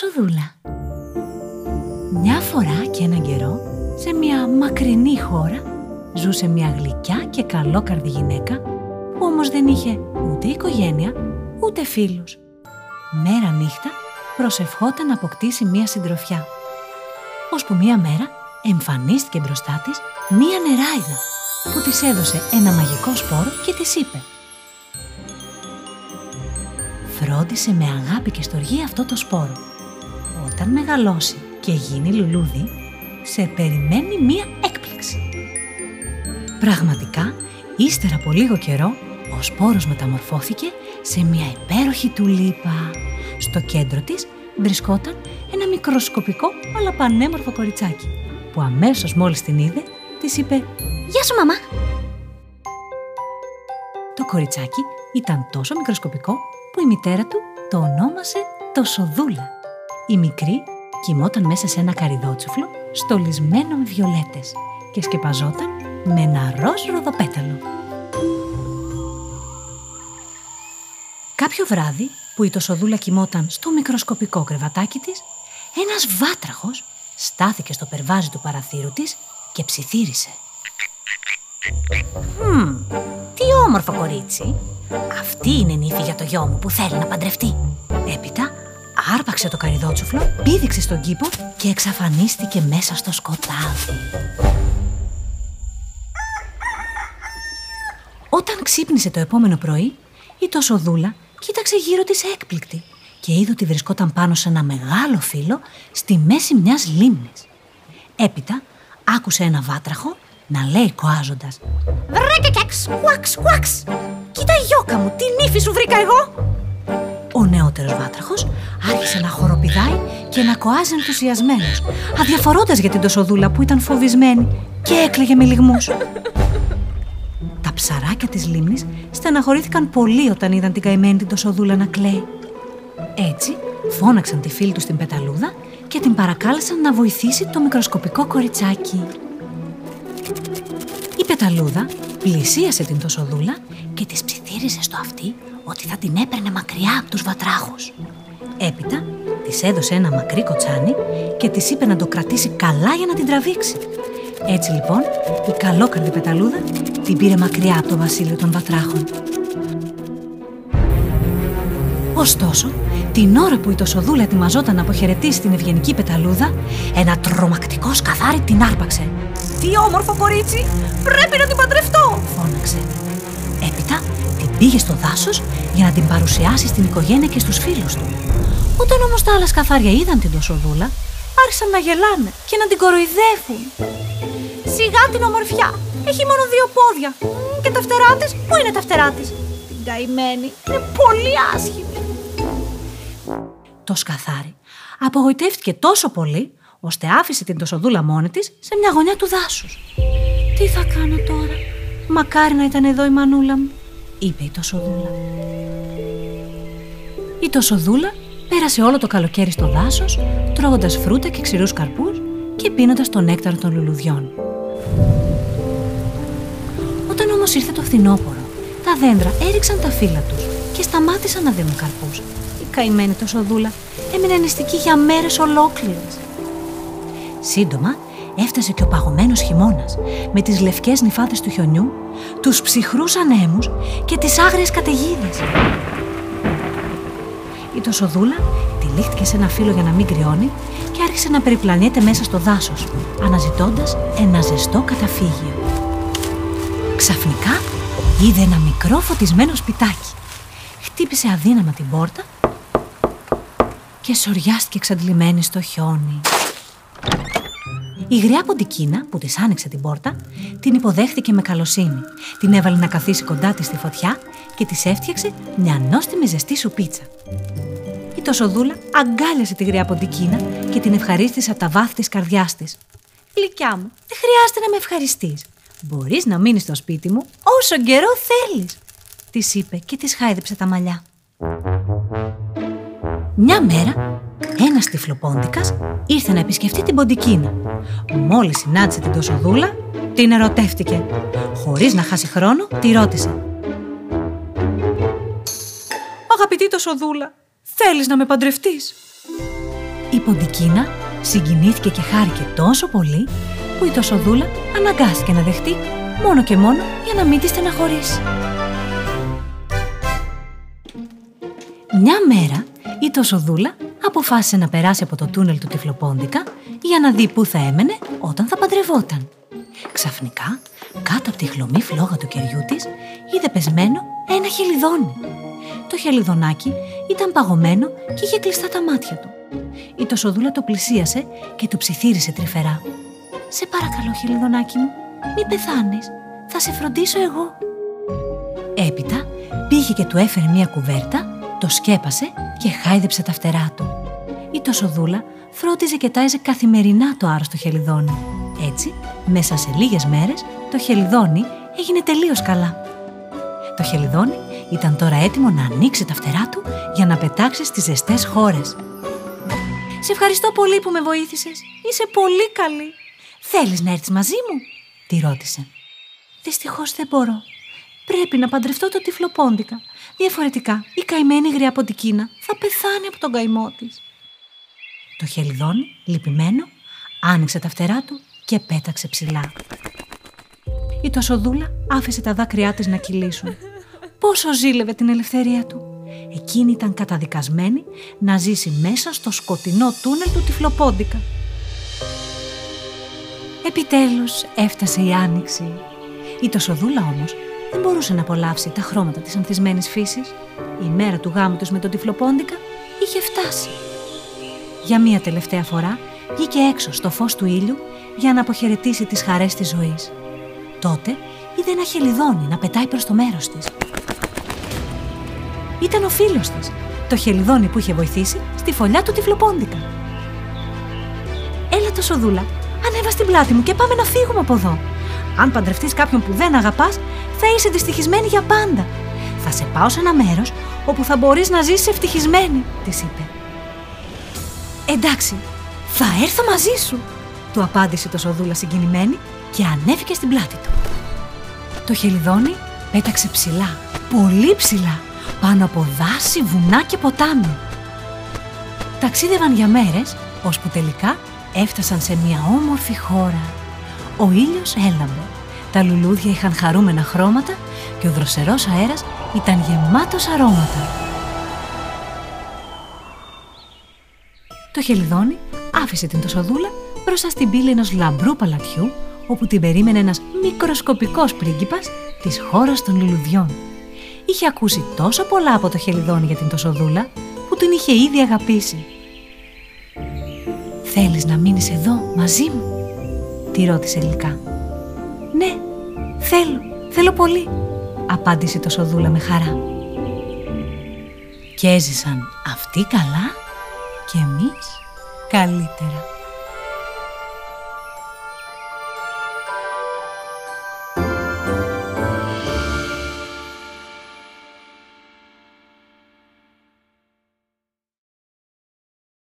Τοσοδούλα Μια φορά και έναν καιρό, σε μια μακρινή χώρα, ζούσε μια γλυκιά και καλόκαρδη γυναίκα που όμως δεν είχε ούτε οικογένεια, ούτε φίλους. Μέρα νύχτα προσευχόταν να αποκτήσει μια συντροφιά. που μια μέρα εμφανίστηκε μπροστά της μια νεράιδα που της έδωσε ένα μαγικό σπόρο και της είπε «Φρόντισε με αγάπη και στοργή αυτό το σπόρο. Όταν μεγαλώσει και γίνει λουλούδι, σε περιμένει μία έκπληξη». Πραγματικά, ύστερα από λίγο καιρό, ο σπόρος μεταμορφώθηκε σε μια υπέροχη τουλίπα. Στο κέντρο της βρισκόταν ένα μικροσκοπικό αλλά πανέμορφο κοριτσάκι που αμέσως μόλις την είδε της είπε «Γεια σου μαμά!» Το κοριτσάκι ήταν τόσο μικροσκοπικό που η μητέρα του το ονόμασε το Σοδούλα. Η μικρή κοιμόταν μέσα σε ένα καριδότσουφλο στολισμένο με βιολέτες και σκεπαζόταν με ένα ροζ ροδοπέταλο. Κάποιο βράδυ που η Τοσοδούλα κοιμόταν στο μικροσκοπικό κρεβατάκι της, ένας βάτραχος στάθηκε στο περβάζι του παραθύρου της και ψιθύρισε. «Χμ, τι όμορφο κορίτσι! Αυτή είναι νύφη για το γιο μου που θέλει να παντρευτεί!» Έπειτα άρπαξε το καριδότσουφλο, πήδηξε στον κήπο και εξαφανίστηκε μέσα στο σκοτάδι. Όταν ξύπνησε το επόμενο πρωί, η Τοσοδούλα κοίταξε γύρω της έκπληκτη και είδε ότι βρισκόταν πάνω σε ένα μεγάλο φύλλο στη μέση μιας λίμνης. Έπειτα άκουσε ένα βάτραχο να λέει κοάζοντας «Βρέκεκεξ, κουάξ, κουάξ! Κοίτα γιώκα μου, τι νύφη σου βρήκα εγώ!» Ο νεότερος βάτραχος άρχισε να χοροπηδάει και να κοάζει ενθουσιασμένος, αδιαφορώντας για την τοσοδούλα που ήταν φοβισμένη και έκλαιγε με λιγμούς. Τα ψαράκια της λίμνης στεναχωρήθηκαν πολύ όταν είδαν την καημένη την τοσοδούλα να κλαίει. Έτσι, φώναξαν τη φίλη τους στην πεταλούδα και την παρακάλεσαν να βοηθήσει το μικροσκοπικό κοριτσάκι. Η πεταλούδα πλησίασε την τοσοδούλα και της ψιθύριζε στο αυτί ότι θα την έπαιρνε μακριά από τους βατράχους. Έπειτα της έδωσε ένα μακρύ κοτσάνι και της είπε να το κρατήσει καλά για να την τραβήξει. Έτσι λοιπόν η καλόκαρδη πεταλούδα την πήρε μακριά από το βασίλειο των βατράχων. Ωστόσο, την ώρα που η Τοσοδούλα ετοιμαζόταν να αποχαιρετήσει την ευγενική πεταλούδα, ένα τρομακτικό σκαθάρι την άρπαξε. Τι όμορφο κορίτσι! Πρέπει να την παντρευτώ! φώναξε. Έπειτα την πήγε στο δάσος για να την παρουσιάσει στην οικογένεια και στους φίλους του. Όταν όμως τα άλλα σκαθάρια είδαν την Τοσοδούλα, άρχισαν να γελάνε και να την κοροϊδεύουν. Σιγά την ομορφιά! Έχει μόνο δύο πόδια. Και τα φτερά της, πού είναι τα φτερά της; Την καημένη, είναι πολύ άσχημη. Το σκαθάρι απογοητεύτηκε τόσο πολύ, ώστε άφησε την τοσοδούλα μόνη της σε μια γωνιά του δάσους. «Τι θα κάνω τώρα, μακάρι να ήταν εδώ η μανούλα μου», είπε η τοσοδούλα. Η τοσοδούλα πέρασε όλο το καλοκαίρι στο δάσος, τρώγοντας φρούτα και ξηρούς καρπούς και πίνοντας τον νέκταρο των λουλουδιών. Όταν όμως ήρθε το φθινόπωρο, τα δέντρα έριξαν τα φύλλα τους και σταμάτησαν να δίνουν καρπούς καημένη τόσο δούλα, έμεινε νηστική για μέρες ολόκληρες. Σύντομα έφτασε και ο παγωμένος χειμώνας με τις λευκές νυφάδες του χιονιού, τους ψυχρούς ανέμους και τις άγριες καταιγίδες. Η Τοσοδούλα τυλίχτηκε σε ένα φύλλο για να μην κρυώνει και άρχισε να περιπλανιέται μέσα στο δάσος, αναζητώντας ένα ζεστό καταφύγιο. Ξαφνικά είδε ένα μικρό φωτισμένο σπιτάκι. Χτύπησε αδύναμα την πόρτα και σοριάστηκε εξαντλημένη στο χιόνι. Η γριά ποντικίνα που της άνοιξε την πόρτα την υποδέχτηκε με καλοσύνη. Την έβαλε να καθίσει κοντά της στη φωτιά και της έφτιαξε μια νόστιμη ζεστή σουπίτσα. Η Τοσοδούλα αγκάλιασε τη γριά ποντικίνα και την ευχαρίστησε από τα βάθη της καρδιάς της. «Γλυκιά μου, δεν χρειάζεται να με ευχαριστείς. Μπορείς να μείνεις στο σπίτι μου όσο καιρό θέλεις», της είπε και της χάιδεψε τα μαλλιά. Μια μέρα, ένας τυφλοπόντικας ήρθε να επισκεφτεί την Ποντικίνα. Μόλις συνάντησε την Τοσοδούλα, την ερωτεύτηκε. Χωρίς να χάσει χρόνο, τη ρώτησε. Αγαπητή Τοσοδούλα, θέλεις να με παντρευτείς; Η Ποντικίνα συγκινήθηκε και χάρηκε τόσο πολύ που η Τοσοδούλα αναγκάστηκε να δεχτεί μόνο και μόνο για να μην τη στεναχωρήσει. Μια μέρα η Τοσοδούλα αποφάσισε να περάσει από το τούνελ του Τυφλοπόντικα για να δει πού θα έμενε όταν θα παντρευόταν. Ξαφνικά, κάτω από τη χλωμή φλόγα του κεριού της, είδε πεσμένο ένα χελιδόνι. Το χελιδονάκι ήταν παγωμένο και είχε κλειστά τα μάτια του. Η Τοσοδούλα το πλησίασε και του ψιθύρισε τρυφερά. «Σε παρακαλώ, χελιδονάκι μου, μη πεθάνεις, θα σε φροντίσω εγώ». Έπειτα πήγε και του έφερε μία κουβέρτα το σκέπασε και χάιδεψε τα φτερά του. Η Τοσοδούλα φρόντιζε και τάιζε καθημερινά το άρρωστο χελιδόνι. Έτσι, μέσα σε λίγες μέρες, το χελιδόνι έγινε τελείως καλά. Το χελιδόνι ήταν τώρα έτοιμο να ανοίξει τα φτερά του για να πετάξει στις ζεστές χώρες. «Σε ευχαριστώ πολύ που με βοήθησες. Είσαι πολύ καλή. Θέλεις να έρθεις μαζί μου» τη ρώτησε. «Δυστυχώς δεν μπορώ. Πρέπει να παντρευτώ το τυφλοπόντικα Διαφορετικά, η καημένη γριά από την Κίνα θα πεθάνει από τον καημό της. Το χελιδόνι, λυπημένο, άνοιξε τα φτερά του και πέταξε ψηλά. Η Τοσοδούλα άφησε τα δάκρυά της να κυλήσουν. Πόσο ζήλευε την ελευθερία του. Εκείνη ήταν καταδικασμένη να ζήσει μέσα στο σκοτεινό τούνελ του Τυφλοπόντικα. Επιτέλους έφτασε η άνοιξη. Η Τοσοδούλα όμως δεν μπορούσε να απολαύσει τα χρώματα της ανθισμένης φύσης. Η μέρα του γάμου τους με τον τυφλοπόντικα είχε φτάσει. Για μία τελευταία φορά βγήκε έξω στο φως του ήλιου για να αποχαιρετήσει τις χαρές της ζωής. Τότε είδε ένα χελιδόνι να πετάει προς το μέρος της. Ήταν ο φίλος της, το χελιδόνι που είχε βοηθήσει στη φωλιά του τυφλοπόντικα. «Έλα το σοδούλα, ανέβα στην πλάτη μου και πάμε να φύγουμε από εδώ. Αν παντρευτείς κάποιον που δεν αγαπάς, θα είσαι δυστυχισμένη για πάντα. Θα σε πάω σε ένα μέρος όπου θα μπορείς να ζήσεις ευτυχισμένη, της είπε. Εντάξει, θα έρθω μαζί σου, του απάντησε το Σοδούλα συγκινημένη και ανέβηκε στην πλάτη του. Το χελιδόνι πέταξε ψηλά, πολύ ψηλά, πάνω από δάση, βουνά και ποτάμι. Ταξίδευαν για μέρες, ώσπου τελικά έφτασαν σε μια όμορφη χώρα. Ο ήλιος έλαμπε τα λουλούδια είχαν χαρούμενα χρώματα και ο δροσερός αέρας ήταν γεμάτος αρώματα. Το χελιδόνι άφησε την τοσοδούλα μπροστά στην πύλη ενός λαμπρού παλατιού όπου την περίμενε ένας μικροσκοπικός πρίγκιπας της χώρας των λουλουδιών. Είχε ακούσει τόσο πολλά από το χελιδόνι για την τοσοδούλα που την είχε ήδη αγαπήσει. «Θέλεις να μείνεις εδώ μαζί μου» τη ρώτησε γλυκά. «Ναι, θέλω, θέλω πολύ», απάντησε το Σοδούλα με χαρά. Και έζησαν αυτοί καλά; Και εμείς καλύτερα.